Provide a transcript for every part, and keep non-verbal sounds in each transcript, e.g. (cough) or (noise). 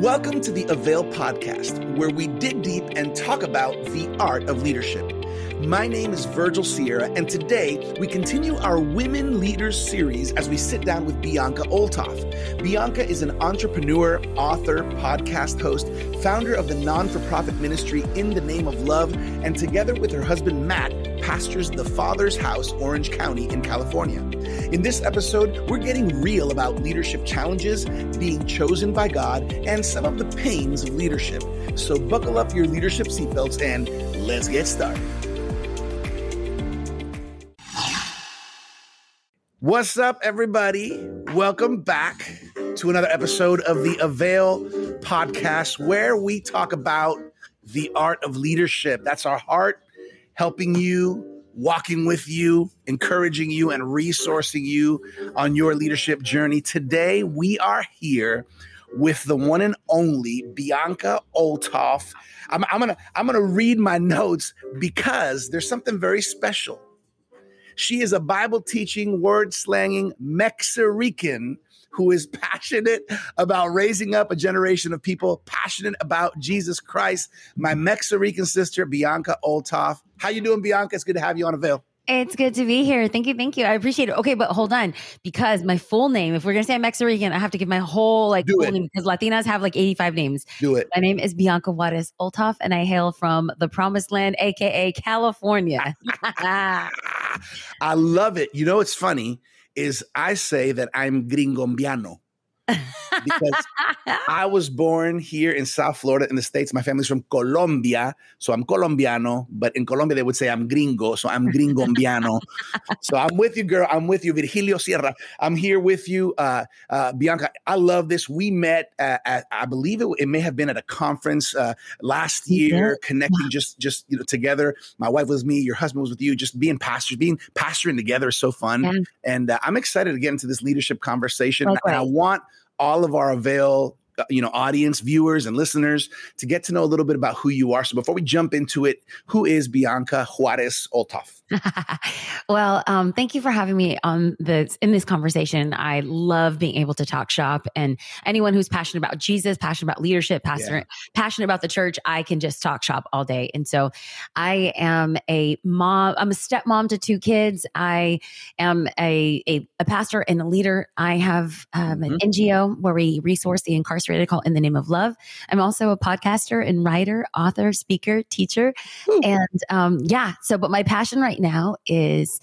Welcome to the Avail podcast, where we dig deep and talk about the art of leadership. My name is Virgil Sierra, and today we continue our Women Leaders series as we sit down with Bianca Olthoff. Bianca is an entrepreneur, author, podcast host, founder of the non for profit ministry In the Name of Love, and together with her husband Matt, pastors the Father's House, Orange County in California. In this episode, we're getting real about leadership challenges, being chosen by God, and some of the pains of leadership. So buckle up your leadership seatbelts and let's get started. What's up, everybody? Welcome back to another episode of the Avail podcast, where we talk about the art of leadership. That's our heart, helping you, walking with you, encouraging you, and resourcing you on your leadership journey. Today, we are here with the one and only Bianca Olthoff. I'm, I'm gonna I'm gonna read my notes because there's something very special she is a Bible teaching, word slanging Mexican who is passionate about raising up a generation of people passionate about Jesus Christ. My Mexican sister, Bianca Olthoff. How you doing, Bianca? It's good to have you on Avail. It's good to be here. Thank you. Thank you. I appreciate it. Okay, but hold on. Because my full name, if we're going to say I'm Mexican, I have to give my whole like full name because Latinas have like 85 names. Do it. My name is Bianca Juarez Olthoff and I hail from the promised land, AKA California. (laughs) (laughs) I love it. You know it's funny is I say that I'm gringombiano because I (laughs) was born here in South Florida in the States. My family's from Colombia, so I'm Colombiano, but in Colombia they would say I'm gringo, so I'm gringombiano. so I'm with you, girl. I'm with you, Virgilio Sierra. I'm here with you, uh, uh, Bianca. I love this. We met at, at I believe it, it may have been at a conference uh, last year, did? connecting just just you know together. My wife was me, your husband was with you, just being pastors, being pastoring together is so fun. Yeah. And uh, I'm excited to get into this leadership conversation. And I want all of our Avail, uh, you know, audience, viewers, and listeners to get to know a little bit about who you are. So before we jump into it, who is Bianca Juarez Olthoff? (laughs) well, um, thank you for having me on this in this conversation. I love being able to talk shop, and anyone who's passionate about Jesus, passionate about leadership, passionate passionate about the church, I can just talk shop all day. And so, I am a mom. I'm a stepmom to two kids. I am a a, a pastor and a leader. I have um, an NGO where we resource the incarcerated called In the Name of Love. I'm also a podcaster and writer, author, speaker, teacher. And um, yeah, so, but my passion right now is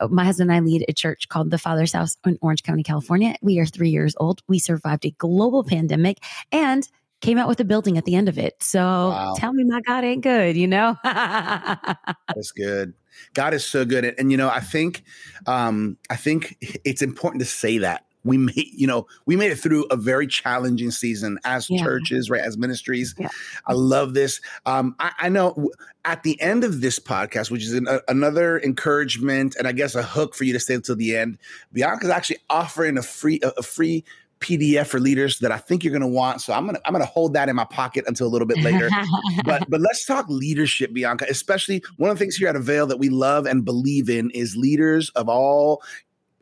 uh, my husband and I lead a church called the Father's House in Orange County, California. We are three years old. We survived a global pandemic and came out with a building at the end of it. So Wow. tell me my God ain't good, you know? (laughs) That's good. God is so good. And, and, you know, I think um, I think it's important to say that. We (laughs) made, you know, we made it through a very challenging season as Yeah. churches, right? As ministries. Yeah. I love this. Um, I, I know at the end of this podcast, which is an, a, another encouragement and I guess a hook for you to stay until the end. Bianca's actually offering a free a, a free PDF for leaders that I think you're going to want. So I'm gonna I'm gonna hold that in my pocket until a little bit later but (laughs) but let's talk leadership, Bianca. Especially one of the things here at Avail that we love and believe in is leaders of all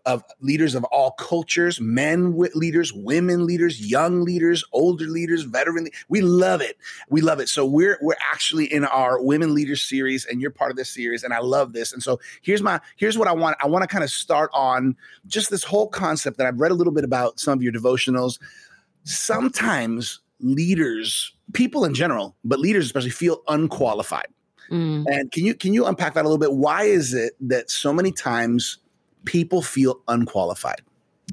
of leaders of all cultures, men wi- leaders, women leaders, young leaders, older leaders, veteran. We love it. We love it. So we're we're actually in our women leaders series, and you're part of this series, and I love this. And so here's my here's what I want. I want to kind of start on just this whole concept that I've read a little bit about some of your devotionals. Sometimes leaders, people in general, but leaders especially, feel unqualified. Mm. And can you can you unpack that a little bit? Why is it that so many times people feel unqualified?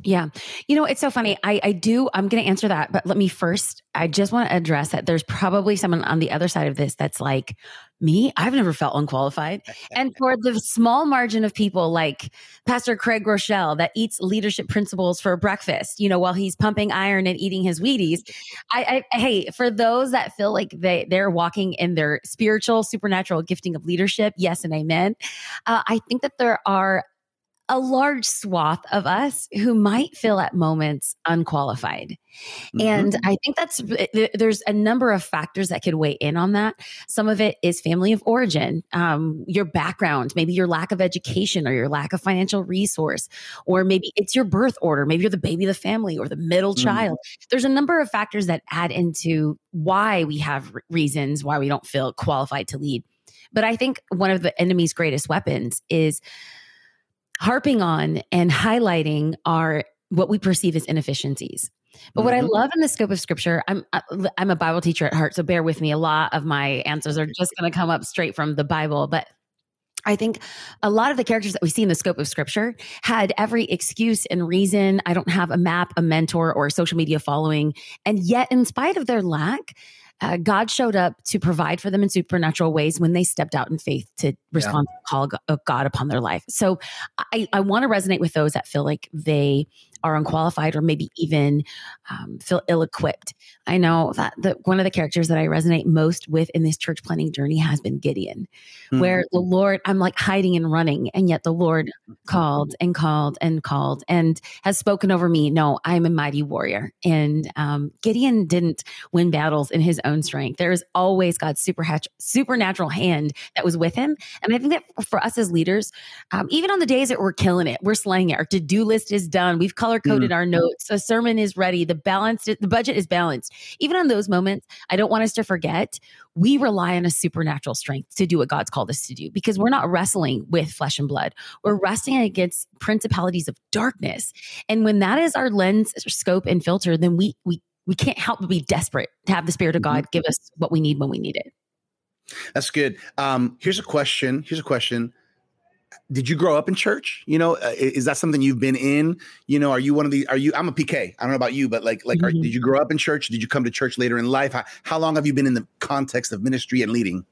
Yeah. You know, it's so funny. I, I do, I'm going to answer that, but let me first, I just want to address that there's probably someone on the other side of this that's like, me, I've never felt unqualified. (laughs) and for the small margin of people like Pastor Craig Groeschel that eats leadership principles for breakfast, you know, while he's pumping iron and eating his Wheaties. I, I hey, for those that feel like they they're walking in their spiritual, supernatural gifting of leadership, yes and amen. Uh, I think that there are a large swath of us who might feel at moments unqualified. Mm-hmm. And I think that's there's a number of factors that could weigh in on that. Some of it is family of origin, um, your background, maybe your lack of education or your lack of financial resource, or maybe it's your birth order. Maybe you're the baby of the family or the middle mm-hmm. child. There's a number of factors that add into why we have reasons why we don't feel qualified to lead. But I think one of the enemy's greatest weapons is harping on and highlighting are what we perceive as inefficiencies. But what I mm-hmm. love in the scope of scripture, I'm I'm a Bible teacher at heart, so bear with me. A lot of my answers are just going to come up straight from the Bible, but I think a lot of the characters that we see in the scope of scripture had every excuse and reason. I don't have a map, a mentor, or a social media following. And yet, in spite of their lack, uh, God showed up to provide for them in supernatural ways when they stepped out in faith to respond yeah. to the call of God upon their life. So I, I want to resonate with those that feel like they are unqualified or maybe even um, feel ill equipped. I know that the, one of the characters that I resonate most with in this church planting journey has been Gideon, mm-hmm. where the Lord, I'm like hiding and running, and yet the Lord called and called and called and has spoken over me. No, I'm a mighty warrior. And um, Gideon didn't win battles in his own strength. There is always God's super supernatural hand that was with him. And I think that for us as leaders, um, even on the days that we're killing it, we're slaying it, our to do list is done, we've color coded mm. our notes, the sermon is ready, the balance, the budget is balanced. Even on those moments, I don't want us to forget we rely on a supernatural strength to do what God's called us to do because we're not wrestling with flesh and blood. We're wrestling against principalities of darkness. And when that is our lens, scope, and filter, then we we we can't help but be desperate to have the Spirit of mm-hmm. God give us what we need when we need it. That's good. Um, here's a question. Here's a question did you grow up in church? You know, uh, is that something you've been in? You know, are you one of the? Are you? I'm a PK. I don't know about you, but like, like, mm-hmm. are, did you grow up in church? Did you come to church later in life? How, how long have you been in the context of ministry and leading?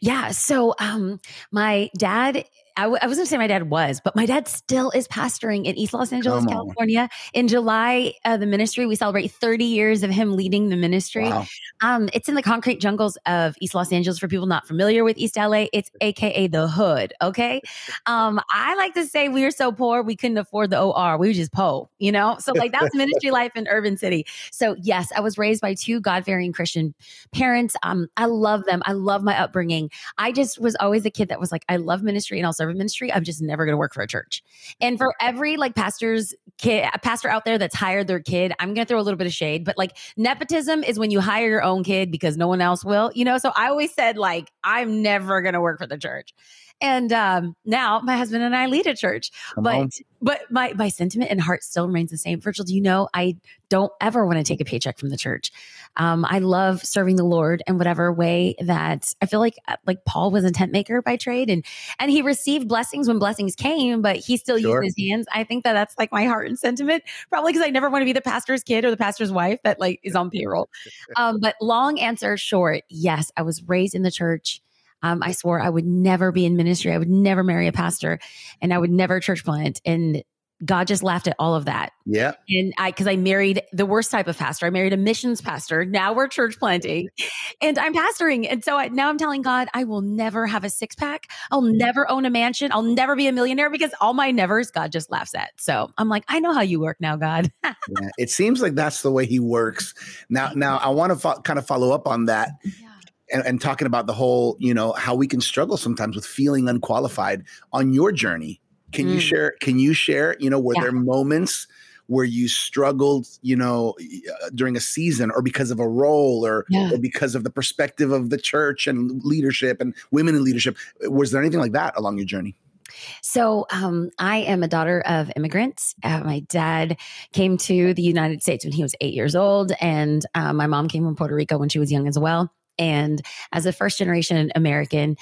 Yeah. So, um, my dad I w- I was going to say my dad was, but my dad still is pastoring in East Los Angeles, California. In July, uh, the ministry, we celebrate 30 years of him leading the ministry. Wow. Um, it's in the concrete jungles of East Los Angeles. For people not familiar with East LA, it's AKA the hood. Okay. Um, I like to say we were so poor, we couldn't afford the OR. We were just po, you know? So, like, that's (laughs) ministry life in urban city. So, yes, I was raised by two God fearing Christian parents. Um, I love them. I love my upbringing. I just was always a kid that was like, I love ministry and also serve ministry. I'm just never going to work for a church. And for every like pastor's kid, a pastor out there that's hired their kid, I'm going to throw a little bit of shade, but like nepotism is when you hire your own kid because no one else will, you know? So I always said like, I'm never going to work for the church. And um, now my husband and I lead a church. Come but on. but my my sentiment and heart still remains the same. Virgil, do you know I don't ever want to take a paycheck from the church. Um, I love serving the Lord in whatever way that I feel like uh, like Paul was a tent maker by trade and and he received blessings when blessings came, but he still sure. used his hands. I think that that's like my heart and sentiment. Probably because I never want to be the pastor's kid or the pastor's wife that like is on payroll. (laughs) Um, but long answer short, yes, I was raised in the church. Um, I swore I would never be in ministry. I would never marry a pastor and I would never church plant. And God just laughed at all of that. Yeah. And I, cause I married the worst type of pastor. I married a missions pastor. Now we're church planting (laughs) and I'm pastoring. And so I, now I'm telling God, I will never have a six pack. I'll never own a mansion. I'll never be a millionaire because all my nevers, God just laughs at. So I'm like, I know how you work now, God. (laughs) yeah, it seems like that's the way he works. Now, now I want to fo- kind of follow up on that. Yeah and, and talking about the whole, you know, how we can struggle sometimes with feeling unqualified on your journey. Can mm. you share? Can you share? You know, were yeah. there moments where you struggled, you know, uh, during a season or because of a role or, yeah. or, because of the perspective of the church and leadership and women in leadership? Was there anything like that along your journey? So, um, I am a daughter of immigrants. Uh, my dad came to the United States when he was eight years old, and uh, my mom came from Puerto Rico when she was young as well. And as a first generation American,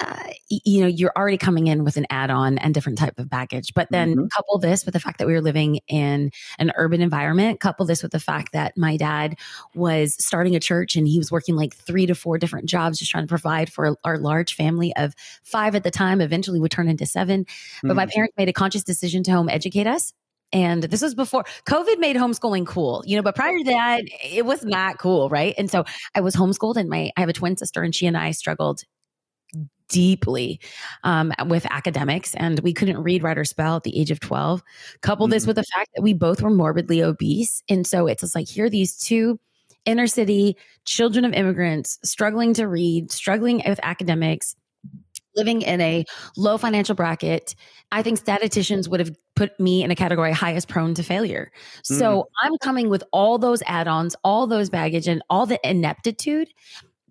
uh, you know you're already coming in with an add-on and different type of baggage but then mm-hmm. couple this with the fact that we were living in an urban environment couple this with the fact that my dad was starting a church and he was working like three to four different jobs just trying to provide for our large family of five at the time eventually would turn into 7 mm-hmm. but my mm. parents made a conscious decision to home educate us and this was before COVID made homeschooling cool, you know, but prior to that, it was not cool, right? And so I was homeschooled and my I have a twin sister and she and I struggled deeply um, with academics, and we couldn't read, write, or spell at the age of 12. Couple mm-hmm. this with the fact that we both were morbidly obese. And so it's just like, here are these two inner city children of immigrants struggling to read, struggling with academics, living in a low financial bracket, I think statisticians would have put me in a category highest prone to failure. Mm. So I'm coming with all those add ons, all those baggage, and all the ineptitude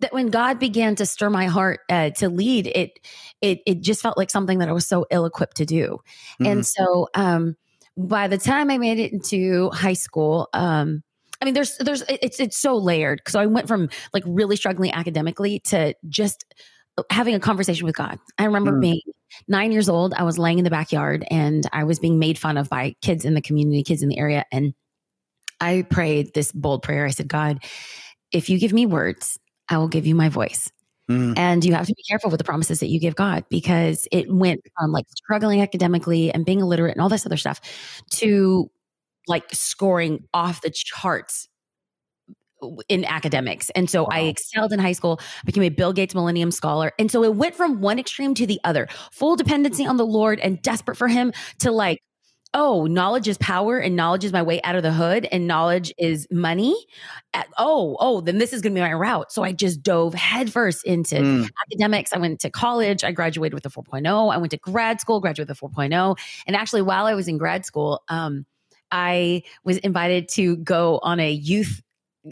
that when God began to stir my heart uh, to lead, it it it just felt like something that I was so ill equipped to do. Mm. And so um, by the time I made it into high school, um, I mean, there's there's it's it's so layered. So I went from like really struggling academically to just having a conversation with God. I remember mm. being nine years old. I was laying in the backyard and I was being made fun of by kids in the community, kids in the area. And I prayed this bold prayer. I said, God, if you give me words, I will give you my voice. Mm. And you have to be careful with the promises that you give God because it went from like struggling academically and being illiterate and all this other stuff to like scoring off the charts in academics. And so wow. I excelled in high school, became a Bill Gates Millennium Scholar. And so it went from one extreme to the other full dependency on the Lord and desperate for Him to like, oh, knowledge is power and knowledge is my way out of the hood and knowledge is money. Oh, oh, then this is going to be my route. So I just dove headfirst into mm. academics. I went to college. I graduated with a 4.0. I went to grad school, graduated with a 4.0. And actually, while I was in grad school, um, I was invited to go on a youth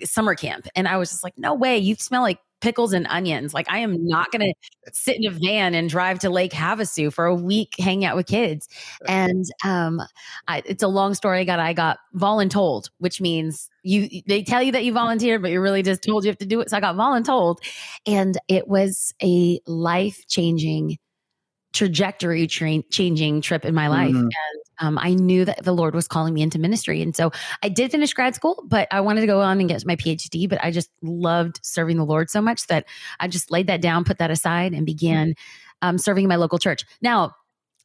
summer camp. And I was just like, no way, you smell like pickles and onions. Like I am not going (laughs) to sit in a van and drive to Lake Havasu for a week hanging out with kids. And um, I, it's a long story. I got I got voluntold, which means you they tell you that you volunteered, but you're really just told you have to do it. So I got voluntold, and it was a life changing trajectory tra- changing trip in my life. Mm-hmm. And um, I knew that the Lord was calling me into ministry. And so I did finish grad school, but I wanted to go on and get my PhD. But I just loved serving the Lord so much that I just laid that down, put that aside, and began um, serving in my local church. Now,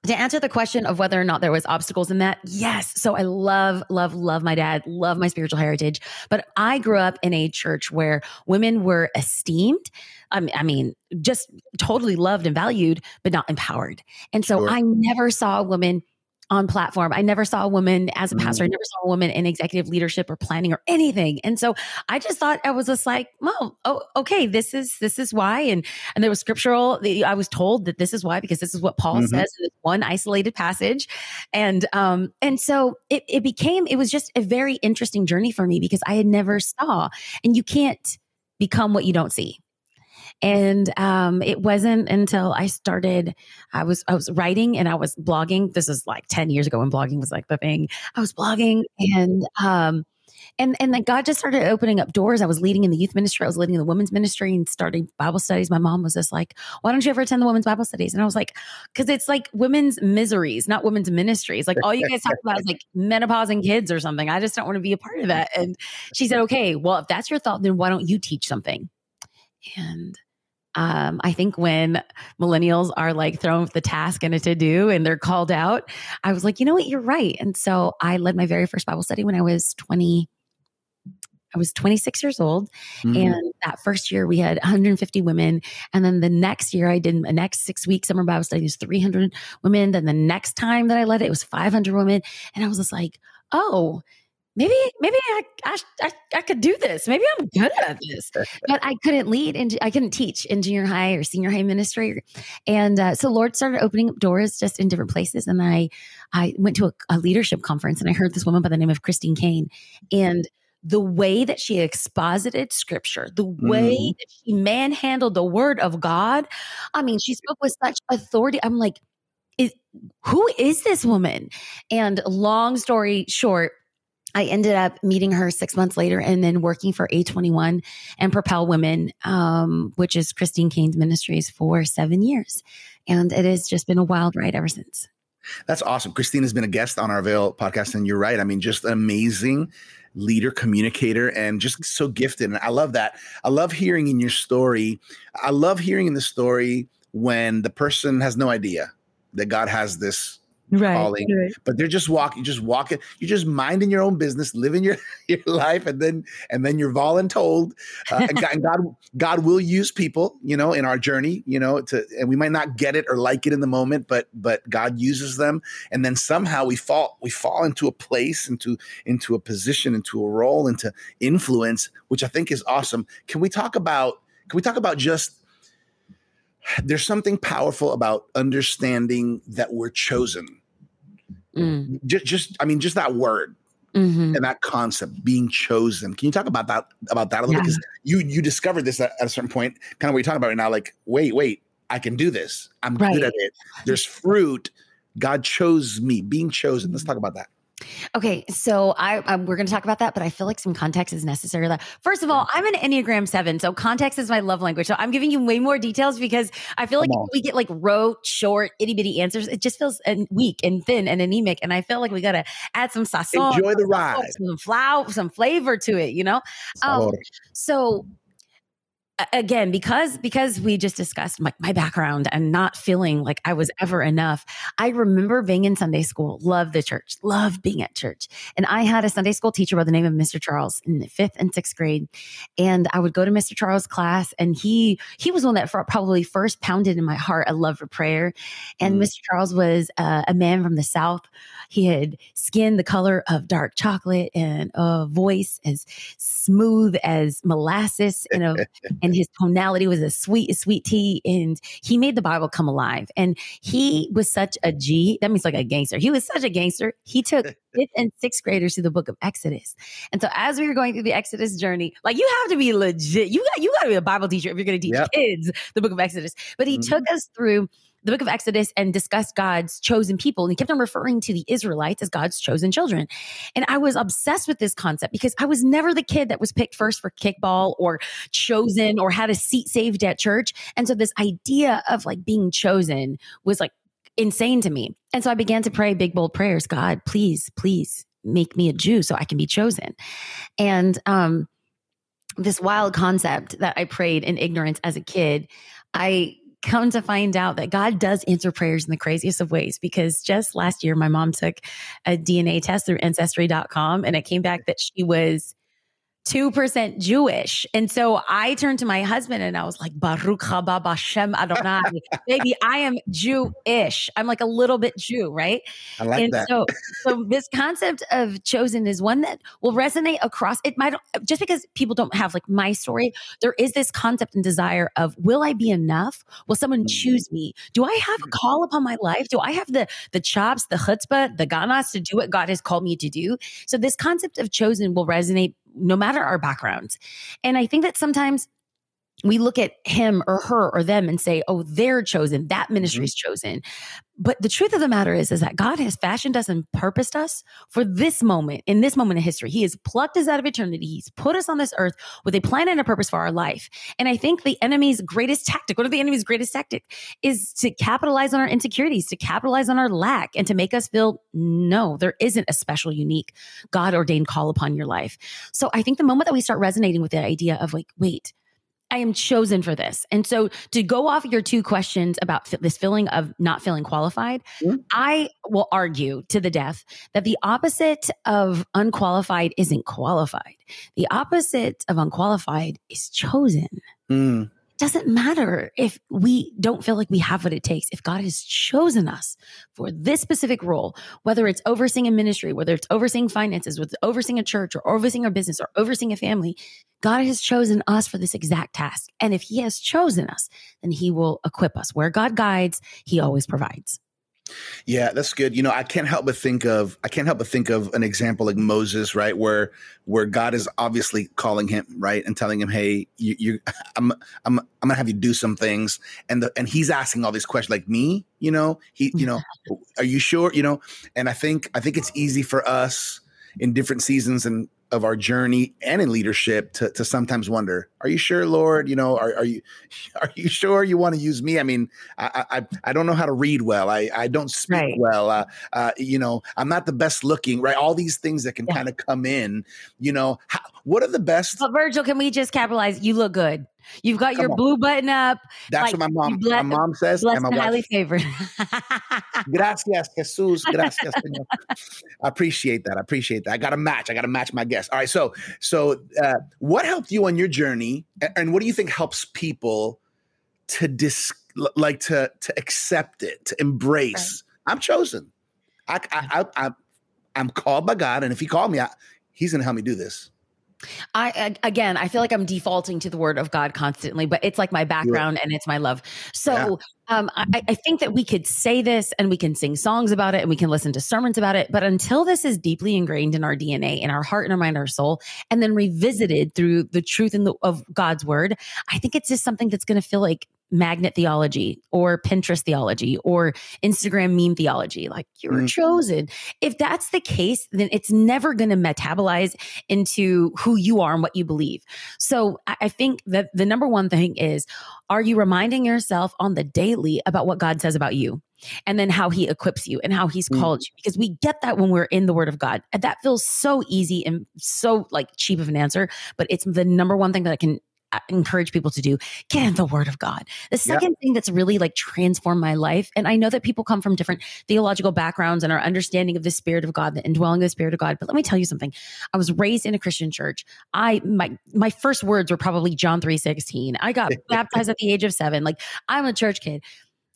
to answer the question of whether or not there was obstacles in that yes so i love love love my dad love my spiritual heritage but i grew up in a church where women were esteemed I mean, just totally loved and valued, but not empowered. And so sure. I never saw a woman on platform. I never saw a woman as a pastor. Mm. I never saw a woman in executive leadership or planning or anything. And so I just thought I was just like, well, oh, okay, this is this is why. And and there was scriptural. I was told that this is why because this is what Paul mm-hmm. says in this one isolated passage. And um and so it it became it was just a very interesting journey for me because I had never saw. And you can't become what you don't see. And um, it wasn't until I started, I was I was writing and I was blogging. This is like 10 years ago when blogging was like the thing. I was blogging and um and and then God just started opening up doors. I was leading in the youth ministry, I was leading in the women's ministry and starting Bible studies. My mom was just like, "Why don't you ever attend the women's Bible studies?" And I was like, "Because it's like women's miseries, not women's ministries. Like all you guys talk about is like menopause and kids or something. I just don't want to be a part of that." And she said, "Okay, well, if that's your thought, then why don't you teach something?" And um, I think when millennials are like thrown with the task and a to do and they're called out, I was like, you know what, you're right. And so I led my very first Bible study when I was 20. I was 26 years old. Mm-hmm. And that first year we had 150 women. And then the next year I did the next six weeks summer Bible study was 300 women. Then the next time that I led it, it was 500 women. And I was just like, oh, maybe maybe I, I, I, I, could do this. Maybe I'm good at this. (laughs) But I couldn't lead and I couldn't teach in junior high or senior high ministry. And uh, so Lord started opening up doors just in different places. And I I went to a, a leadership conference and I heard this woman by the name of Christine Caine And the way that she exposited scripture, the way mm. that she manhandled the word of God. I mean, she spoke with such authority. I'm like, is, who is this woman? And long story short, I ended up meeting her six months later and then working for A21 and Propel Women, um, which is Christine Caine's ministries for seven years. And it has just been a wild ride ever since. That's awesome. Christine has been a guest on our Veil podcast, and you're right. I mean, just amazing leader, communicator, and just so gifted. And I love that. I love hearing in your story. I love hearing in the story when the person has no idea that God has this right, calling, right. but they're just walking, just walking, you're just minding your own business, living your, (laughs) your life, and then and then you're voluntold. Uh, and, God, and God, God will use people, you know, in our journey, you know, to and we might not get it or like it in the moment, but but God uses them, and then somehow we fall we fall into a place, into into a position, into a role, into influence, which I think is awesome. Can we talk about? Can we talk about just there's something powerful about understanding that we're chosen. Mm. Just, just, I mean, just that word mm-hmm. and that concept, being chosen. Can you talk about that about that a little? Yeah. Because you you discovered this at, at, a certain point, kind of what you're talking about right now. Like, wait, wait, I can do this. I'm right. good at it. There's fruit. God chose me. Being chosen. Let's talk about that. Okay, so I, I we're going to talk about that, but I feel like some context is necessary. That first of all, I'm an Enneagram Seven, so context is my love language. So I'm giving you way more details because I feel like we get like rote, short, itty bitty answers. It just feels weak and thin and anemic, and I feel like we got to add some sazon, enjoy the ride, some flour, some flavor to it. You know, um, so again because because we just discussed my, my background and not feeling like i was ever enough i remember being in sunday school loved the church loved being at church. And i had a sunday school teacher by the name of mr charles in the fifth and sixth grade. And i would go to mr charles class and he he was one that probably first pounded in my heart a love for prayer. And mm. mr charles was uh, a man from the south. He had skin the color of dark chocolate and a voice as smooth as molasses and a (laughs) and his tonality was as sweet as sweet tea. And he made the Bible come alive. And he was such a G. That means like a gangster. He was such a gangster. He took (laughs) fifth and sixth graders through the book of Exodus. And so as we were going through the Exodus journey, like you have to be legit. You got you got to be a Bible teacher if you're going to teach yep. kids the book of Exodus. But he mm-hmm. took us through the book of Exodus and discussed God's chosen people. And he kept on referring to the Israelites as God's chosen children. And I was obsessed with this concept because I was never the kid that was picked first for kickball or chosen or had a seat saved at church. And so this idea of like being chosen was like insane to me. And so I began to pray big, bold prayers God, please, please make me a Jew so I can be chosen. And, um, this wild concept that I prayed in ignorance as a kid, I come to find out that God does answer prayers in the craziest of ways because just last year, my mom took a DNA test through ancestry.com and it came back that she was 2% Jewish. And so I turned to my husband and I was like, Baruch haba Bashem Adonai. (laughs) Baby, I am Jewish. I'm like a little bit Jew, right? I like and that. So, so this concept of chosen is one that will resonate across it might just because people don't have like my story, there is this concept and desire of will I be enough? Will someone mm. choose me? Do I have a call upon my life? Do I have the the chops, the chutzpah, the ganas to do what God has called me to do? So this concept of chosen will resonate no matter our backgrounds. And I think that sometimes we look at him or her or them and say, oh, they're chosen, that ministry is mm-hmm. chosen. But the truth of the matter is, is that God has fashioned us and purposed us for this moment, in this moment of history. He has plucked us out of eternity. He's put us on this earth with a plan and a purpose for our life. And I think the enemy's greatest tactic, one of the enemy's greatest tactic is to capitalize on our insecurities, to capitalize on our lack, and to make us feel, no, there isn't a special, unique, God ordained call upon your life. So I think the moment that we start resonating with the idea of like, wait, I am chosen for this. And so to go off your two questions about this feeling of not feeling qualified, mm-hmm. I will argue to the death that the opposite of unqualified isn't qualified. The opposite of unqualified is chosen. Mm doesn't matter if we don't feel like we have what it takes. If God has chosen us for this specific role, whether it's overseeing a ministry, whether it's overseeing finances, whether it's overseeing a church or overseeing a business or overseeing a family, God has chosen us for this exact task. And if He has chosen us, then He will equip us. Where God guides, He always provides. Yeah, that's good. You know, I can't help but think of I can't help but think of an example like Moses, right, where where God is obviously calling him, right, and telling him, "Hey, you, you (laughs) I'm I'm I'm gonna have you do some things," and the and he's asking all these questions, like me, you know, he, mm-hmm. you know, are you sure, you know? And I think I think it's easy for us in different seasons and of our journey and in leadership to, to sometimes wonder, are you sure, Lord? You know, are, are you (laughs) are you sure you want to use me? I mean, I I, I don't know how to read well. I, I don't speak right. well. Uh, uh, you know, I'm not the best looking, right? All these things that can yeah. kind of come in. You know, how, what are the best? But Virgil, can we just capitalize? You look good. You've got Come your on. blue button up. That's Like, what my mom you my mom says Blessed and my and highly favored. Gracias, Jesus. Gracias, (laughs) Señor. I appreciate that. I appreciate that. I got to match. I got to match my guest. All right. So, so uh, what helped you on your journey, And what do you think helps people to dis like to to accept it, to embrace? I'm chosen. I, I, I, I I'm called by God, and if He called me, I, He's going to help me do this. I again, I feel like I'm defaulting to the word of God constantly, but it's like my background and it's my love. So um, I, I think that we could say this and we can sing songs about it and we can listen to sermons about it, but until this is deeply ingrained in our DNA, in our heart and our mind, our soul, and then revisited through the truth in the, of God's word, I think it's just something that's going to feel like magnet theology or Pinterest theology or Instagram meme theology. Like you're Mhm. chosen. If that's the case, then it's never going to metabolize into who you are and what you believe. So I, think that the number one thing is are you reminding yourself on the daily about what God says about you? And then how he equips you and how he's Mm. called you. Because we get that when we're in the word of God. And that feels so easy and so like cheap of an answer, but it's the number one thing that I can Uh, encourage people to do get in the word of god. The second thing that's really like transformed my life and i know that people come from different theological backgrounds and our understanding of the spirit of god the indwelling of the spirit of god but let me tell you something. I was raised in a christian church. I my my first words were probably john 3.16 i got (laughs) baptized at the age of seven. Like i'm a church kid.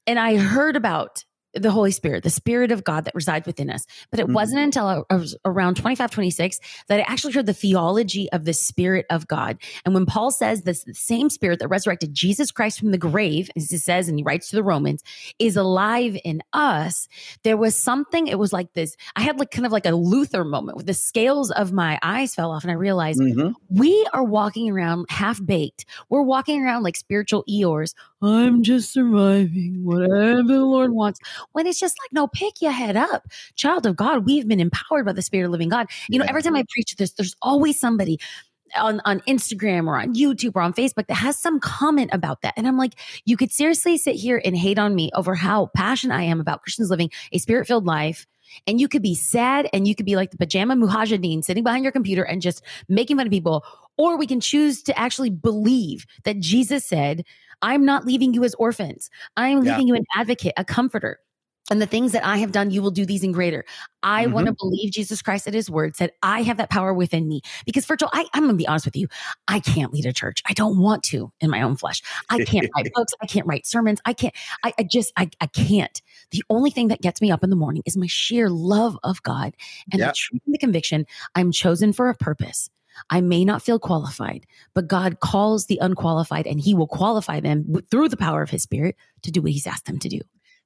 And i heard about the Holy Spirit, the Spirit of God that resides within us. But it Mhm. wasn't until I was around 25, 26 that I actually heard the theology of the Spirit of God. And when Paul says this the same Spirit that resurrected Jesus Christ from the grave, as he says, and he writes to the Romans, is alive in us, there was something, it was like this. I had like kind of like a Luther moment where the scales of my eyes fell off and I realized Mhm. we are walking around half baked. We're walking around like spiritual Eeyores. I'm just surviving whatever the Lord wants. When it's just like, no, pick your head up. Child of God, we've been empowered by the Spirit of living God. You know, every time I preach this, there's always somebody on, on Instagram or on YouTube or on Facebook that has some comment about that. And I'm like, you could seriously sit here and hate on me over how passionate I am about Christians living a spirit filled life. And you could be sad and you could be like the pajama mujahideen sitting behind your computer and just making fun of people. Or we can choose to actually believe that Jesus said, I'm not leaving you as orphans. I am Yeah. leaving you an advocate, a comforter. And the things that I have done, you will do these in greater. I want to mm-hmm. believe Jesus Christ at his word said, I have that power within me. Because Virgil, I, I'm going to be honest with you. I can't lead a church. I don't want to in my own flesh. I can't write (laughs) books. I can't write sermons. I can't, I, I just, I, I can't. The only thing that gets me up in the morning is my sheer love of God and the truth and the conviction I'm chosen for a purpose. I may not feel qualified, but God calls the unqualified and he will qualify them through the power of his spirit to do what he's asked them to do.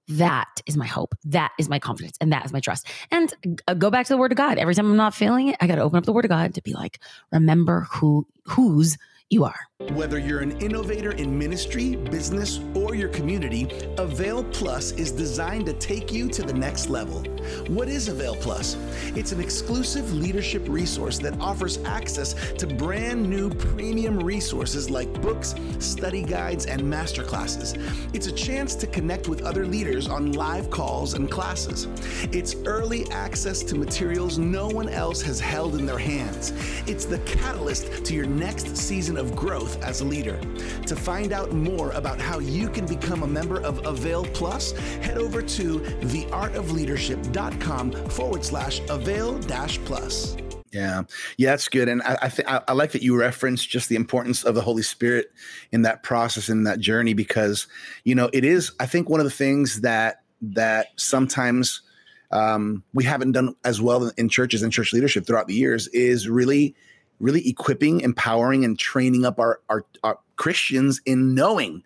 That is my hope. That is my confidence. And that is my trust. And uh, go back to the word of God. Every time I'm not feeling it, I got to open up the word of God to be like, remember who, whose you are. Whether you're an innovator in ministry, business, or your community, Avail Plus is designed to take you to the next level. What is Avail Plus? It's an exclusive leadership resource that offers access to brand new premium resources like books, study guides, and masterclasses. It's a chance to connect with other leaders on live calls and classes. It's early access to materials no one else has held in their hands. It's the catalyst to your next season of growth as a leader. To find out more about how you can become a member of Avail Plus, head over to theartofleadership.com forward slash avail dash plus. Yeah, yeah, that's good, and I I, th- I I like that you referenced just the importance of the Holy Spirit in that process in that journey because you know it is I think one of the things that that sometimes um, we haven't done as well in churches and church leadership throughout the years is really really equipping, empowering, and training up our our, our Christians in knowing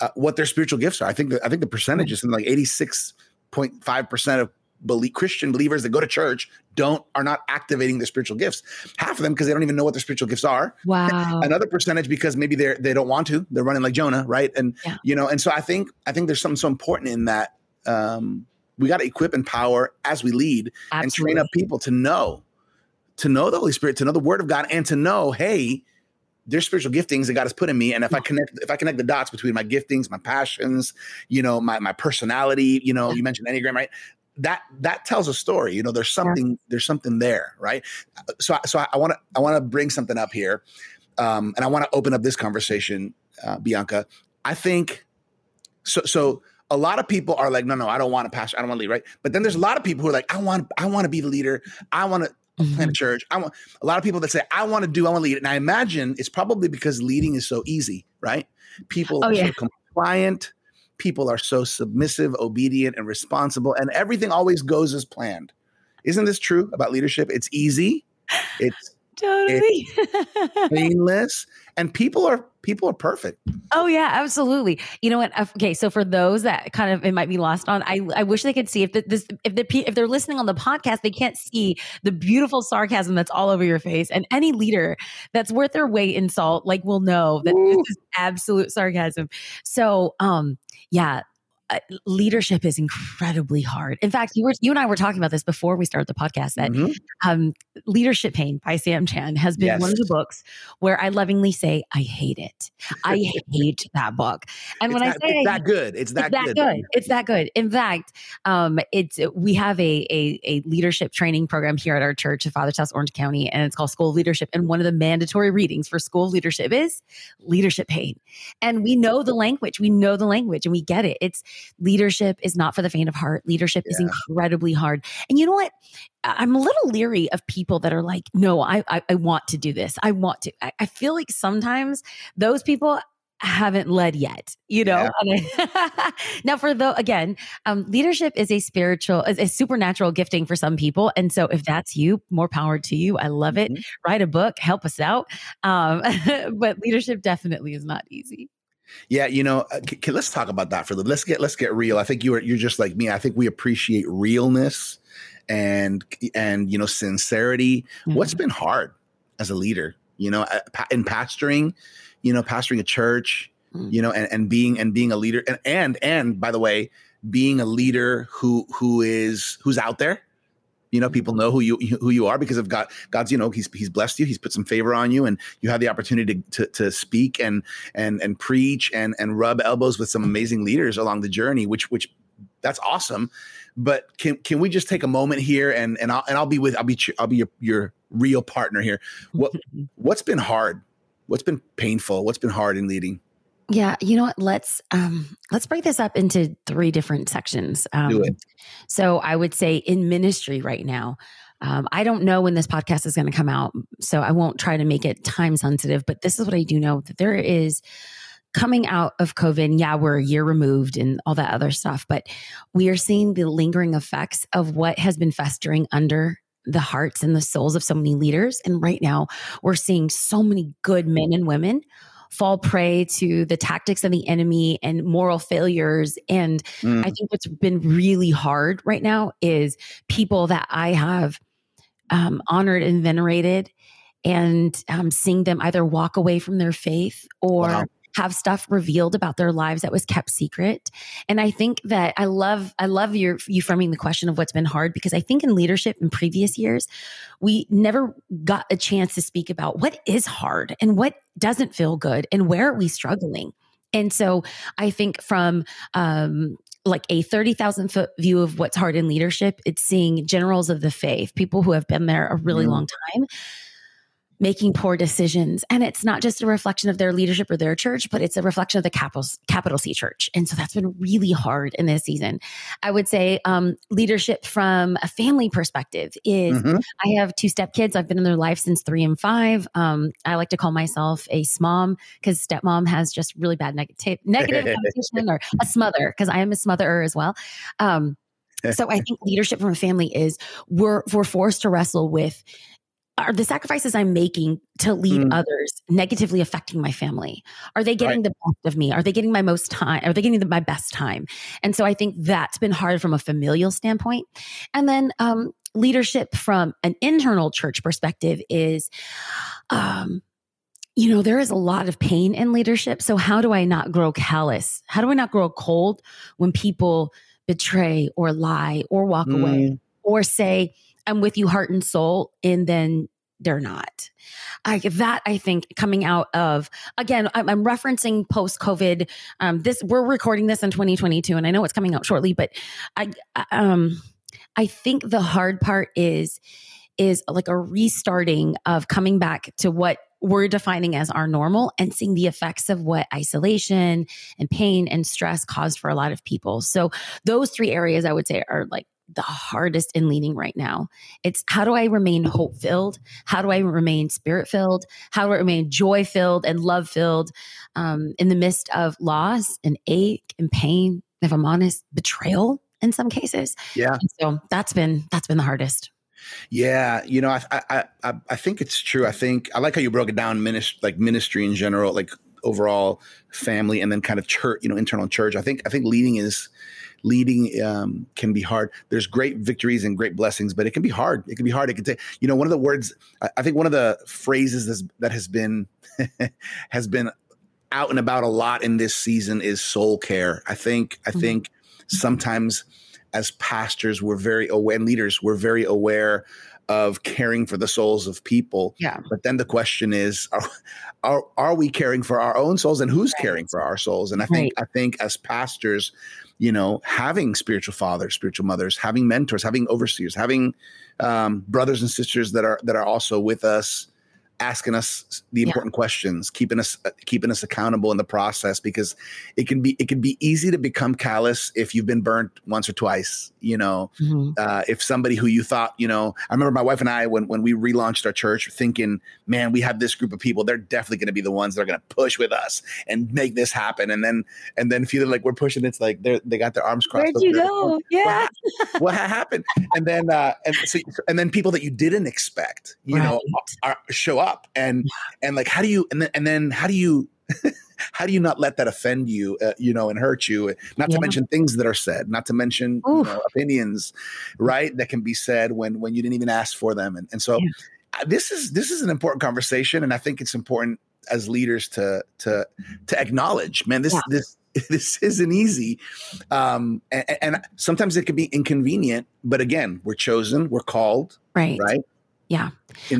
uh, what their spiritual gifts are. I think that I think the percentage is something like eighty six point five percent of belie- Christian believers that go to church don't are not activating their spiritual gifts. Half of them because they don't even know what their spiritual gifts are. Wow. (laughs) Another percentage because maybe they're they don't want to. They're running like Jonah, right? And Yeah. you know, and so I think I think there's something so important in that. Um, we got to equip and power as we lead and train up people to know to know the Holy Spirit, to know the Word of God, and to know, hey, there's spiritual giftings that God has put in me, and if I connect, if I connect the dots between my giftings, my passions, you know, my my personality, you know, you mentioned Enneagram, right? That that tells a story. You know, there's something there's something there, right? So so I want to I want to bring something up here, um, and I want to open up this conversation uh, Bianca, I think so. So a lot of people are like, no, no, I don't want to pastor. I don't want to lead, right? But then there's a lot of people who are like, I want, I want to be the leader. I want to mm-hmm. plant a church. I want a lot of people that say, I want to do, I want to lead. And I imagine it's probably because leading is so easy, right? People oh, are yeah. so compliant. People are so submissive, obedient, and responsible, and everything always goes as planned. Isn't this true about leadership? It's easy. It's totally (laughs) painless and people are people are perfect. Oh yeah absolutely. You know what? Okay so for those that kind of it might be lost on i i wish they could see if the, this if the if they're listening on the podcast they can't see the beautiful sarcasm that's all over your face. And any leader that's worth their weight in salt like will know that Ooh. this is absolute sarcasm. So um yeah leadership is incredibly hard. In fact, you were you and I were talking about this before we started the podcast that mm-hmm. um, Leadership Pain by Sam Chand has been yes. one of the books where I lovingly say I hate it. I hate that book. And it's when that, I say it's that good, it's that, it's that good. good. It's that good. In fact, um, it's we have a, a a leadership training program here at our church, at Father's House, Orange County, and it's called School of Leadership. And one of the mandatory readings for School Leadership is Leadership Pain. And we know the language. We know the language, and we get it. It's leadership is not for the faint of heart. Leadership yeah. is incredibly hard. And you know what? I'm a little leery of people that are like, no, I, I, I want to do this. I want to. I, I, feel like sometimes those people haven't led yet, you know? Yeah. (laughs) now for though, again, um, leadership is a spiritual, is a supernatural gifting for some people. And so if that's you, more power to you. I love it. Mm-hmm. Write a book, help us out. Um, (laughs) but leadership definitely is not easy. Yeah, you know, uh, c- let's talk about that for a little. Let's get let's get real. I think you're you're just like me. I think we appreciate realness and and you know sincerity. Mm-hmm. What's been hard as a leader? You know, uh, in pastoring, you know, pastoring a church, mm-hmm. you know, and, and being and being a leader, and and and by the way, being a leader who who is who's out there you know, people know who you who you are because of God. God's, you know, he's he's blessed you. He's put some favor on you, and you have the opportunity to to, to speak and and and preach and and rub elbows with some amazing leaders along the journey. Which which that's awesome. But can can we just take a moment here and and I'll and I'll be with I'll be I'll be your your real partner here. What (laughs) what's been hard? What's been painful? What's been hard in leading? Yeah, you know what? Let's um let's break this up into three different sections. Um, Do it. So I would say in ministry right now, um, I don't know when this podcast is going to come out, so I won't try to make it time sensitive. But this is what I do know that there is coming out of COVID. Yeah, we're a year removed and all that other stuff, but we are seeing the lingering effects of what has been festering under the hearts and the souls of so many leaders. And right now, we're seeing so many good men and women fall prey to the tactics of the enemy and moral failures. And mm. I think what's been really hard right now is people that I have um, honored and venerated and um, seeing them either walk away from their faith or wow have stuff revealed about their lives that was kept secret. And I think that I love, I love your, you framing the question of what's been hard because I think in leadership in previous years, we never got a chance to speak about what is hard and what doesn't feel good and where are we struggling. And so I think from um, like a 30,000 foot view of what's hard in leadership, it's seeing generals of the faith, people who have been there a really mm. long time making poor decisions. And it's not just a reflection of their leadership or their church, but it's a reflection of the capital, capital C church. And so that's been really hard in this season. I would say um, leadership from a family perspective is mm-hmm. I have two step kids. I've been in their life since three and five. Um, I like to call myself a smom because stepmom has just really bad negative, negative (laughs) connotation or a smother because I am a smotherer as well. Um, (laughs) so I think leadership from a family is we're, we're forced to wrestle with are the sacrifices I'm making to lead mm. others negatively affecting my family? Are they getting right. the best of me? Are they getting my most time? Are they getting the, my best time? And so I think that's been hard from a familial standpoint. And then um, leadership from an internal church perspective is, um, you know, there is a lot of pain in leadership. So how do I not grow callous? How do I not grow cold when people betray or lie or walk mm. away or say, I'm with you heart and soul, and then they're not. I, that I think coming out of again, I'm, I'm referencing post COVID. Um, this we're recording this in 2022, and I know it's coming out shortly, but I um I think the hard part is is like a restarting of coming back to what we're defining as our normal and seeing the effects of what isolation and pain and stress caused for a lot of people. So those three areas I would say are like the hardest in leading right now. It's how do I remain hope filled? How do I remain spirit filled? How do I remain joy filled and love filled um, in the midst of loss and ache and pain? If I'm honest, betrayal in some cases. Yeah. And so that's been that's been the hardest. Yeah, you know, I, I I I think it's true. I think I like how you broke it down, ministry, like ministry in general, like overall family, and then kind of church, you know, internal church. I think I think leading is leading um, can be hard. There's great victories and great blessings, but it can be hard. It can be hard. It can take, you know, one of the words, I, I think one of the phrases that has been, (laughs) has been out and about a lot in this season is soul care. I think, I mm-hmm. think sometimes as pastors, we're very aware and leaders, we're very aware of caring for the souls of people. Yeah. But then the question is, (laughs) are, are, are we caring for our own souls and who's right. caring for our souls? And I think, right. I think as pastors, you know, having spiritual fathers, spiritual mothers, having mentors, having overseers, having um, brothers and sisters that are that are also with us asking us the important yeah. questions, keeping us uh, keeping us accountable in the process because it can be it can be easy to become callous if you've been burnt once or twice. You know, mm-hmm. uh, if somebody who you thought you know, I remember my wife and I when when we relaunched our church, thinking, man, we have this group of people. They're definitely going to be the ones that are going to push with us and make this happen. And then and then feeling like we're pushing, it's like they they got their arms crossed. Where'd you go? Yeah, what, what, happened? And then uh, and so and then people that you didn't expect, you right. know, are, show up up and and like how do you and then and then how do you (laughs) how do you not let that offend you uh, you know and hurt you? Not yeah. to mention things that are said not to mention you know, opinions right that can be said when when you didn't even ask for them. And, and so yeah. this is this is an important conversation and i think it's important as leaders to to to acknowledge man this yeah. this (laughs) this isn't easy. Um and, and sometimes it can be inconvenient but again we're chosen we're called right. right yeah.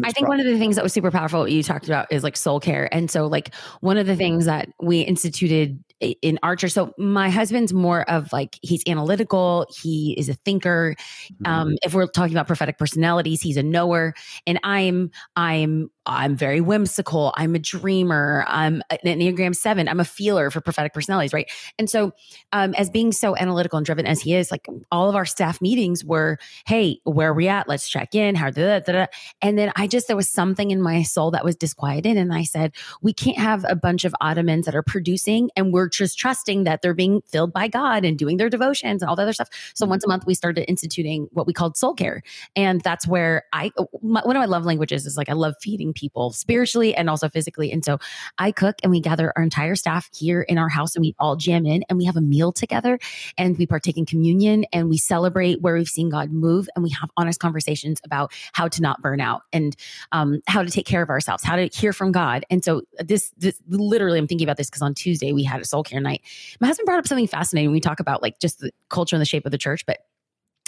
I think one of the things that was super powerful you talked about is like soul care. And so like one of the things that we instituted in Archer. So my husband's more of like he's analytical, he is a thinker. Mm-hmm. Um, if we're talking about prophetic personalities, he's a knower, and I'm I'm I'm very whimsical. I'm a dreamer. I'm an Enneagram seven. I'm a feeler for prophetic personalities, right? And so, um, as being so analytical and driven as he is, like all of our staff meetings were, hey, where are we at? Let's check in. How da, da, da. And then I just there was something in my soul that was disquieted, and I said, we can't have a bunch of automatons that are producing, and we're just trusting that they're being filled by God and doing their devotions and all the other stuff. So once a month, we started instituting what we called soul care. And that's where I, my, one of my love languages is like, I love feeding people spiritually and also physically. And so I cook and we gather our entire staff here in our house and we all jam in and we have a meal together and we partake in communion and we celebrate where we've seen God move and we have honest conversations about how to not burn out and um, how to take care of ourselves, how to hear from God. And so this, this literally, I'm thinking about this because on Tuesday we had a soul care night. My husband brought up something fascinating. We talk about like just the culture and the shape of the church, but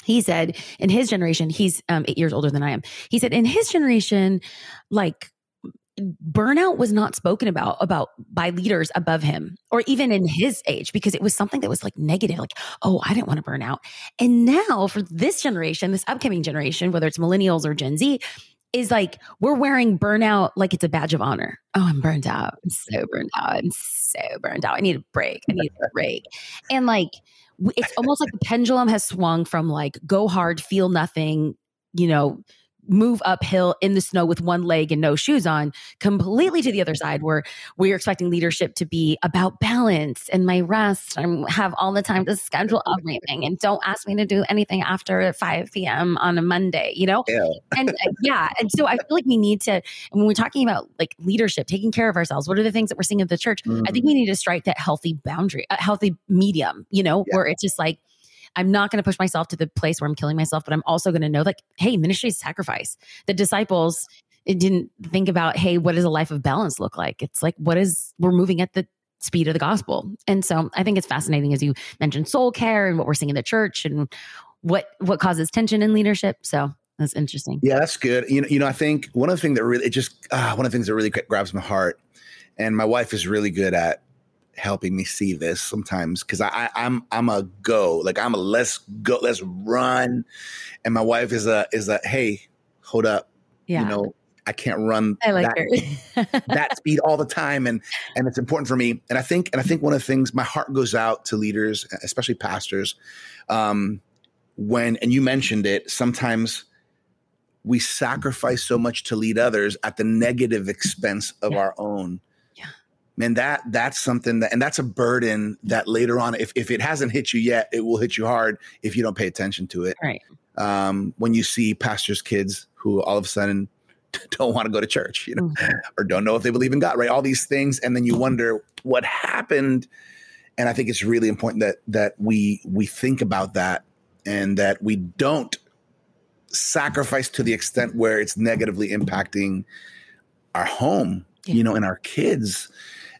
he said in his generation, he's um, eight years older than I am. He said in his generation, like burnout was not spoken about about by leaders above him or even in his age because it was something that was like negative like oh i didn't want to burn out and now for this generation this upcoming generation whether it's millennials or gen z is like we're wearing burnout like it's a badge of honor. Oh, I'm burned out. I'm so burned out. I'm so burned out. I need a break. I need a break. And like it's almost like the pendulum has swung from like go hard, feel nothing, you know, move uphill in the snow with one leg and no shoes on, completely to the other side where we're expecting leadership to be about balance and my rest. I have all the time to schedule everything and don't ask me to do anything after 5 p.m. on a Monday, you know? Yeah. And uh, yeah. And so I feel like we need to, when we're talking about like leadership, taking care of ourselves, what are the things that we're seeing at the church? Mm-hmm. I think we need to strike that healthy boundary, a healthy medium, you know, yeah. where it's just like, I'm not going to push myself to the place where I'm killing myself, but I'm also going to know like, hey, ministry is sacrifice. The disciples didn't think about, hey, what does a life of balance look like? It's like, what is, we're moving at the speed of the gospel. And so I think it's fascinating as you mentioned soul care and what we're seeing in the church and what what causes tension in leadership. So that's interesting. Yeah, that's good. You know, you know, I think one of the things that really it just uh, one of the things that really grabs my heart, and my wife is really good at helping me see this sometimes because I, I I'm I'm a go like I'm a let's go let's run, and my wife is a is a hey hold up yeah. you know I can't run I like that, that speed all the time. And and it's important for me. And I think and I think one of the things my heart goes out to leaders, especially pastors, um, when and you mentioned it, sometimes we sacrifice so much to lead others at the negative expense of yeah. our own. Man, that that's something that and that's a burden that later on, if, if it hasn't hit you yet, it will hit you hard if you don't pay attention to it. Right. Um, when you see pastors' kids who all of a sudden (laughs) don't want to go to church, you know, mm-hmm. or don't know if they believe in God, right? All these things, and then you wonder what happened. And I think it's really important that that we we think about that and that we don't sacrifice to the extent where it's negatively impacting our home, yeah. you know, and our kids.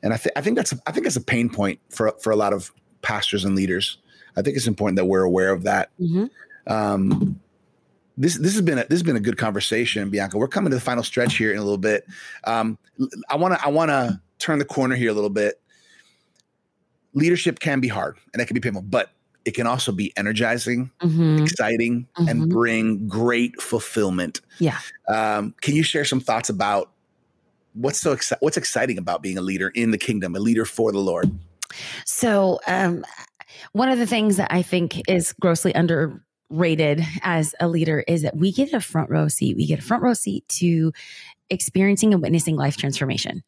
And I think I think that's a, I think that's a pain point for for a lot of pastors and leaders. I think it's important that we're aware of that. Mm-hmm. Um, this this has been a, this has been a good conversation, Bianca. We're coming to the final stretch here in a little bit. Um, I want to I want to turn the corner here a little bit. Leadership can be hard and it can be painful, but it can also be energizing, mm-hmm. exciting, mm-hmm. and bring great fulfillment. Yeah. Um, can you share some thoughts about what's so exci- what's exciting about being a leader in the kingdom, a leader for the Lord? So, um, one of the things that I think is grossly underrated as a leader is that we get a front row seat. We get a front row seat to experiencing and witnessing life transformation.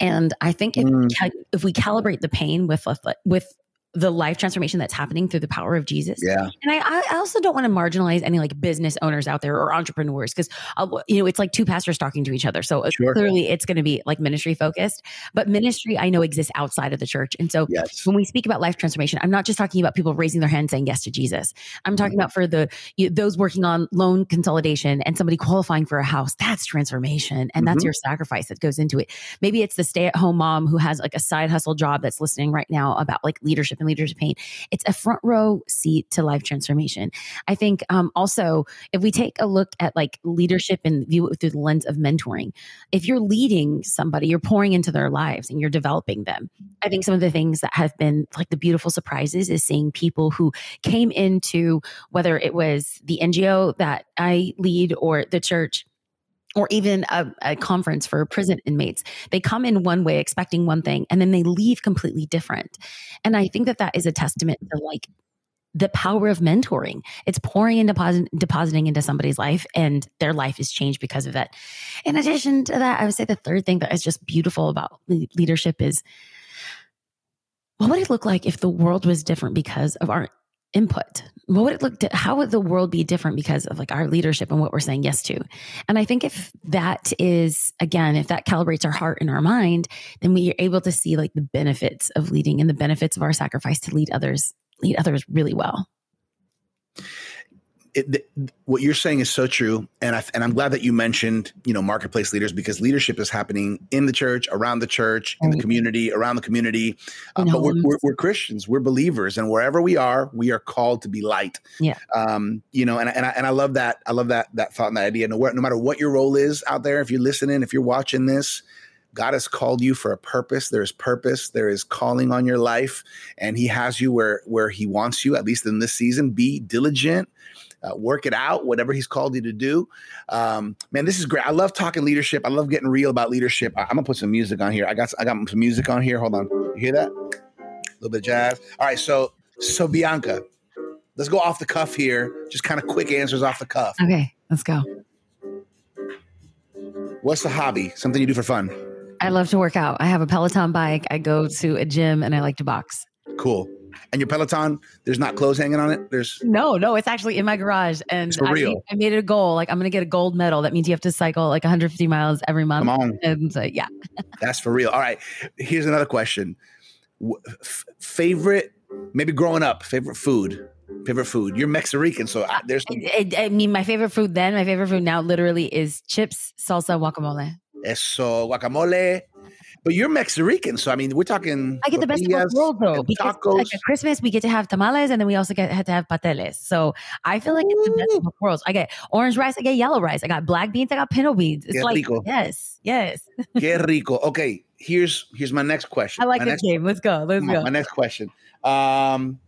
And I think if, mm. if we calibrate the pain with with the life transformation that's happening through the power of Jesus. Yeah. And I, I also don't want to marginalize any like business owners out there or entrepreneurs because, uh, you know, it's like two pastors talking to each other. So uh, sure. clearly it's going to be like ministry focused, but ministry I know exists outside of the church. And so yes. when we speak about life transformation, I'm not just talking about people raising their hand saying yes to Jesus. I'm talking mm-hmm. about for the you, those working on loan consolidation and somebody qualifying for a house. That's transformation. And mm-hmm. that's your sacrifice that goes into it. Maybe it's the stay at home mom who has like a side hustle job that's listening right now about like leadership and leaders of pain. It's a front row seat to life transformation. I think um, also if we take a look at like leadership and view it through the lens of mentoring, if you're leading somebody, you're pouring into their lives and you're developing them. I think some of the things that have been like the beautiful surprises is seeing people who came into whether it was the NGO that I lead or the church or even a, a, conference for prison inmates. They come in one way expecting one thing and then they leave completely different. And I think that that is a testament to like the power of mentoring. It's pouring and deposit, depositing into somebody's life and their life is changed because of it. In addition to that, I would say the third thing that is just beautiful about leadership is what would it look like if the world was different because of our input what would it look to, how would the world be different because of like our leadership and what we're saying yes to? And i think if that is again if that calibrates our heart and our mind then we are able to see like the benefits of leading and the benefits of our sacrifice to lead others lead others really well it, what you're saying is so true, and I and I'm glad that you mentioned you know marketplace leaders because leadership is happening in the church, around the church, in the community, around the community. Uh, but we're, we're, we're, Christians, we're believers, and wherever we are, we are called to be light. Yeah. Um. You know, and and I, and I love that. I love that that thought and that idea. No, no matter what your role is out there, if you're listening, if you're watching this, God has called you for a purpose. There is purpose. There is calling on your life, and He has you where where He wants you. At least in this season, be diligent uh, work it out, whatever he's called you to do. Um, man, this is great. I love talking leadership. I love getting real about leadership. I, am gonna put some music on here. I got I got some music on here. Hold on, you hear that? A little bit of jazz. All right, so so Bianca, let's go off the cuff here. Just kind of quick answers off the cuff. Okay, let's go. What's the hobby? Something you do for fun? I love to work out. I have a Peloton bike. I go to a gym and I like to box. Cool. And your Peloton, there's not clothes hanging on it. There's no, no. It's actually in my garage, and I made, I, made, it a goal. Like I'm going to get a gold medal. That means you have to cycle like 150 miles every month. Come on, and so, yeah, (laughs) that's for real. All right, here's another question: F- favorite, maybe growing up, favorite food. Favorite food? You're Mexican, so I, there's. Uh, Some- I, I mean, my favorite food then, my favorite food now, literally is chips, salsa, guacamole. Eso, guacamole, but you're Mexican, so I mean, we're talking. I get the best of both worlds, though, because tacos. like at Christmas we get to have tamales, and then we also get had to have pasteles. So I feel like it's the best of both worlds. I get orange rice, I get yellow rice, I got black beans, I got pinto beans. It's Qué like rico. yes, yes. (laughs) Qué rico. Okay, here's here's my next question. I like my this game. Let's go. Let's go. My next question. Um,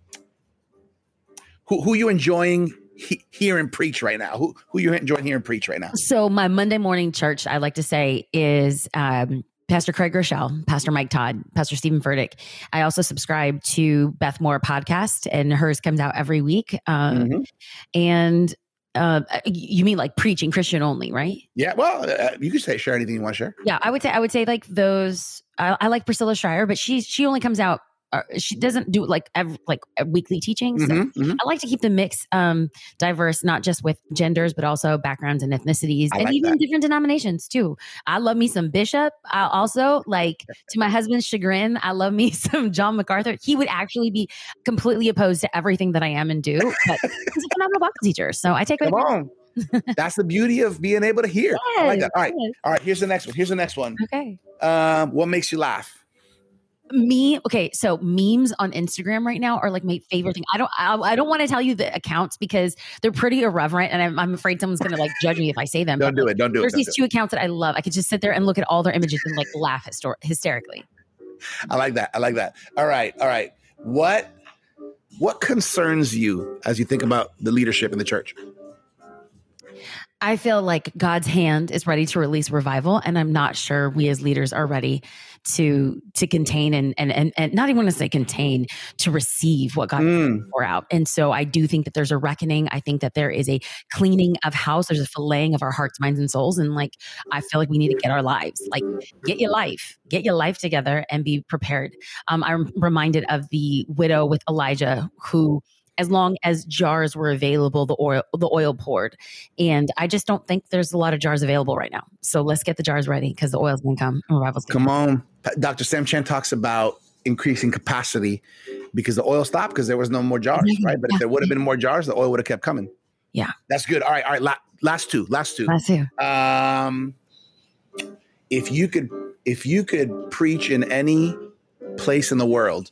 who who you enjoying he- hear and preach right now? Who who you enjoying hearing preach right now? So my Monday morning church, I like to say, is um, Pastor Craig Groeschel, Pastor Mike Todd, Pastor Stephen Furtick. I also subscribe to Beth Moore podcast, and hers comes out every week. Um, Mhm. And uh, you mean like preaching Christian only, right? Yeah, well, uh, you can say share anything you want to share. Yeah, I would say I would say like those. I, I like Priscilla Shirer, but she she only comes out. Uh, she doesn't do like ev- like weekly teachings. So Mhm, mhm. I like to keep the mix um, diverse, not just with genders, but also backgrounds and ethnicities, I and like even that. different denominations too. I love me some Bishop. I also like, to my husband's chagrin, I love me (laughs) some John MacArthur. He would actually be completely opposed to everything that I am and do, but he's a phenomenal Bible teacher. So I take what Come I on. That's the beauty of being able to hear. I like. All right. Yes, All right, here's the next one. Here's the next one. Okay. Um, what makes you laugh? Me okay so memes on instagram right now are like my favorite thing i don't i, I don't want to tell you the accounts because they're pretty irreverent and i'm, I'm afraid someone's gonna like judge me if i say them Don't do it. Don't do it. there's these two accounts that i love i could just sit there and look at all their images and like laugh hyster- hysterically. I like that. I like that. All right. All right. What what concerns you as you think about the leadership in the church? i feel like god's hand is ready to release revival and i'm not sure we as leaders are ready to to contain and and and, and not even want to say contain to receive what god Mm, pour out. And so I do think that there's a reckoning. I think that there is a cleaning of house. There's a filleting of our hearts, minds, and souls. And like, I feel like we need to get our lives, like, get your life, get your life together and be prepared. Um, I'm reminded of the widow with Elijah who, as long as jars were available, the oil, the oil poured. And I just don't think there's a lot of jars available right now. So let's get the jars ready because the oil's going to come and revival's going to come on. Dr. Sam Chand talks about increasing capacity because the oil stopped because there was no more jars, Mhm. right? But if there would have been more jars, the oil would have kept coming. Yeah. That's good. All right. All right. La- last two. Last two. That's you. Um, if you could, if you could preach in any place in the world,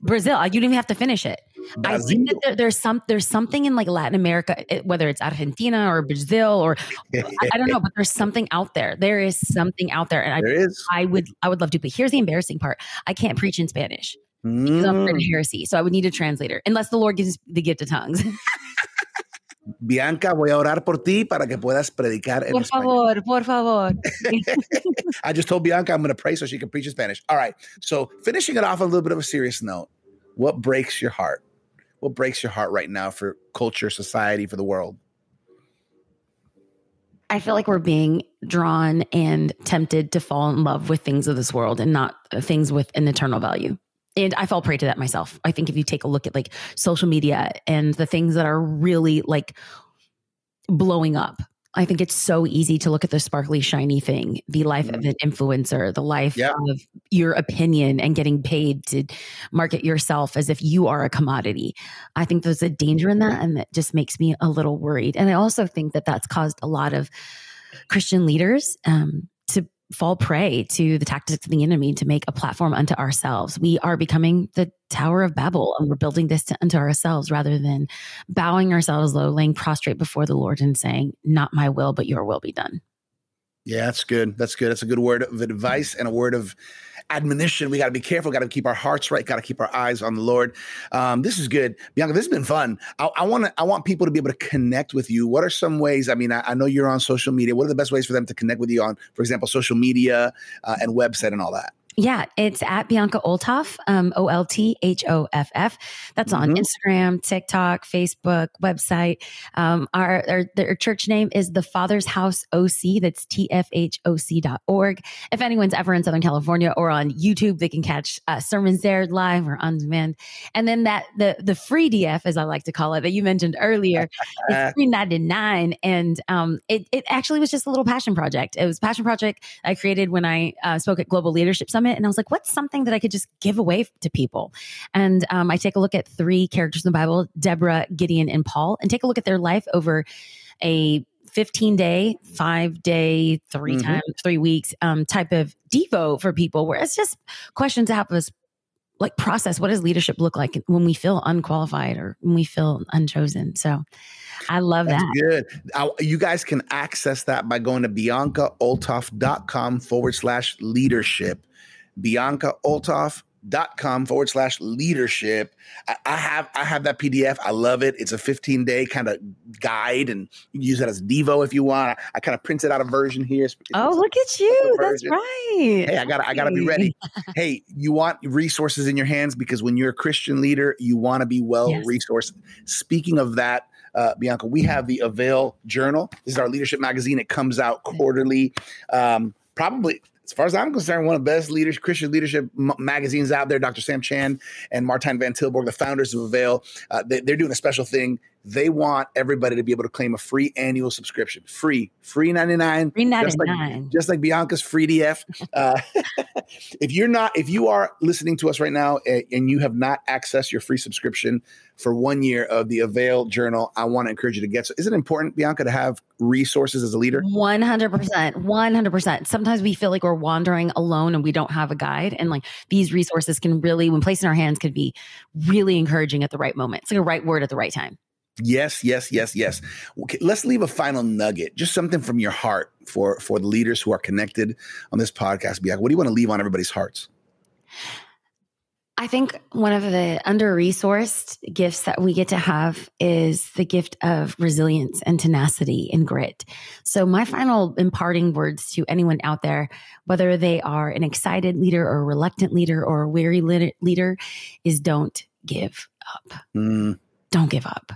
Brazil, you don't even have to finish it. I think that there, there's some there's something in like Latin America, whether it's Argentina or Brazil or I, I don't know, but there's something out there. There is something out there, and I there is. I would I would love to. But here's the embarrassing part: I can't preach in Spanish because I'm of Mm. heresy. So I would need a translator, unless the Lord gives the gift of tongues. Bianca, voy a orar por ti para que puedas predicar en por favor, por favor. (laughs) I just told Bianca I'm going to pray so she can preach in Spanish. All right. So finishing it off on a little bit of a serious note, what breaks your heart? What breaks your heart right now for culture, society, for the world? I feel like we're being drawn and tempted to fall in love with things of this world and not uh, things with an eternal value. And I fall prey to that myself. I think if you take a look at like social media and the things that are really like blowing up, I think it's so easy to look at the sparkly, shiny thing, the life of an influencer, the life Yeah. of your opinion and getting paid to market yourself as if you are a commodity. I think there's a danger in that. And that just makes me a little worried. And I also think that that's caused a lot of Christian leaders um, fall prey to the tactics of the enemy to make a platform unto ourselves. We are becoming the Tower of Babel and we're building this to, unto ourselves rather than bowing ourselves low, laying prostrate before the Lord and saying, Not my will, but your will be done. Yeah, that's good. That's good. That's a good word of advice and a word of admonition. We got to be careful. Got to keep our hearts right. Got to keep our eyes on the Lord. Um, this is good, Bianca. This has been fun. I want to. I want people to be able to connect with you. What are some ways? I mean, I, I know you're on social media. What are the best ways for them to connect with you on, for example, social media uh, and website and all that? Yeah, it's at Bianca Olthoff, um, O L T H O F F. That's on Mhm. Instagram, TikTok, Facebook, website. Um, our, our, our church name is the Father's House OC. That's tfhoc.org. If anyone's ever in Southern California or on YouTube, they can catch uh, sermons there live or on demand. And then that the the free DF, as I like to call it, that you mentioned earlier, it's (laughs) three ninety nine, and um, it it actually was just a little passion project. It was a passion project I created when I uh, spoke at Global Leadership Summit, and I was like, what's something that I could just give away to people? And um, I take a look at three characters in the Bible: Deborah, Gideon, and Paul, and take a look at their life over a 15 day, five day, 3 Mhm. times, three weeks um, type of Devo for people, where it's just questions to help us like process what does leadership look like when we feel unqualified or when we feel unchosen. So I love That's that. good. Uh, you guys can access that by going to biancaolthoff.com forward slash leadership. biancaolthoff.com forward slash leadership. I, I, have I have that PDF. I love it. It's a 15 day kind of guide, and you can use that as Devo if you want. I, I kind of printed out a version here. It's, oh, look at you! That's right. Hey, I gotta I got to be ready. (laughs) hey, you want resources in your hands because when you're a Christian leader, you want to be well yes. resourced. Speaking of that. Uh, Bianca, we have the Avail Journal. This is our leadership magazine. It comes out quarterly. Um, probably as far as I'm concerned, one of the best leaders, Christian leadership m- magazines out there. Dr. Sam Chand and Martijn van Tilburg, the founders of Avail, uh, they, are doing a special thing. They want everybody to be able to claim a free annual subscription, free, free ninety nine, free ninety nine, just, like, just like Bianca's free DF. (laughs) Uh, (laughs) if you're not, if you are listening to us right now and you have not accessed your free subscription for one year of the Avail Journal, I want to encourage you to get. So, is it important, Bianca, to have resources as a leader? One hundred percent, one hundred percent. Sometimes we feel like we're wandering alone and we don't have a guide, and like these resources can really, when placed in our hands, could be really encouraging at the right moment. It's like a right word at the right time. Yes, yes, yes, yes. Okay, let's leave a final nugget, just something from your heart for for the leaders who are connected on this podcast. Bianca, what do you want to leave on everybody's hearts? I think one of the under resourced gifts that we get to have is the gift of resilience and tenacity and grit. So, my final imparting words to anyone out there, whether they are an excited leader or a reluctant leader or a weary leader, is don't give up. Mm. Don't give up.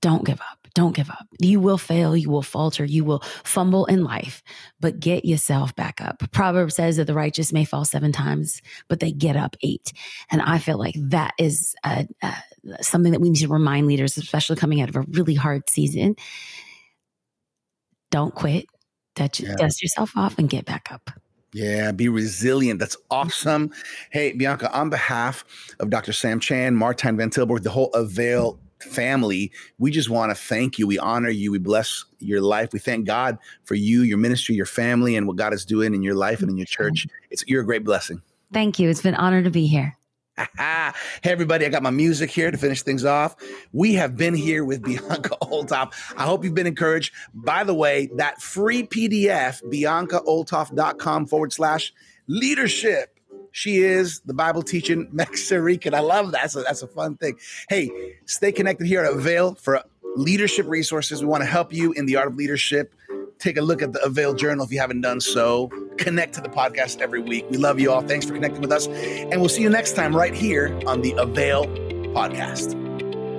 Don't give up. Don't give up. You will fail. You will falter. You will fumble in life, but get yourself back up. Proverb says that the righteous may fall seven times, but they get up eight. And I feel like that is uh, uh, something that we need to remind leaders, especially coming out of a really hard season. Don't quit. Dust, yeah. dust yourself off and get back up. Yeah, be resilient. That's awesome. Hey, Bianca, on behalf of Dr. Sam Chand, Martijn van Tilburg, the whole Avail family, we just want to thank you. We honor you. We bless your life. We thank God for you, your ministry, your family, and what God is doing in your life and in your church. It's you're a great blessing. Thank you. It's been an honor to be here. (laughs) hey everybody, I got my music here to finish things off. We have been here with Bianca (laughs) Olthoff. I hope you've been encouraged. By the way, that free PDF, biancaolthoff.com forward slash leadership she is the Bible teaching (laughs) Mexican. I love that. That's a fun thing. Hey, stay connected here at Avail for leadership resources. We want to help you in the art of leadership. Take a look at the Avail Journal if you haven't done so. Connect to the podcast every week. We love you all. Thanks for connecting with us. And we'll see you next time right here on the Avail Podcast.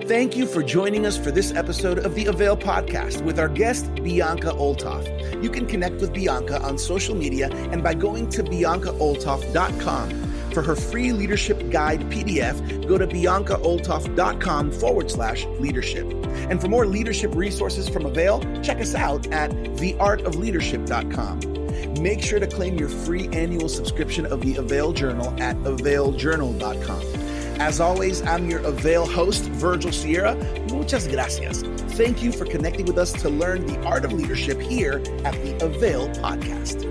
Thank you for joining us for this episode of the Avail Podcast with our guest, Bianca Olthoff. You can connect with Bianca on social media and by going to biancaolthoff.com. For her free leadership guide PDF, go to biancaolthoff.com forward slash leadership. And for more leadership resources from Avail, check us out at theartofleadership.com. Make sure to claim your free annual subscription of the Avail Journal at availjournal.com. As always, I'm your Avail host, Virgil Sierra. Muchas gracias. Thank you for connecting with us to learn the art of leadership here at the Avail Podcast.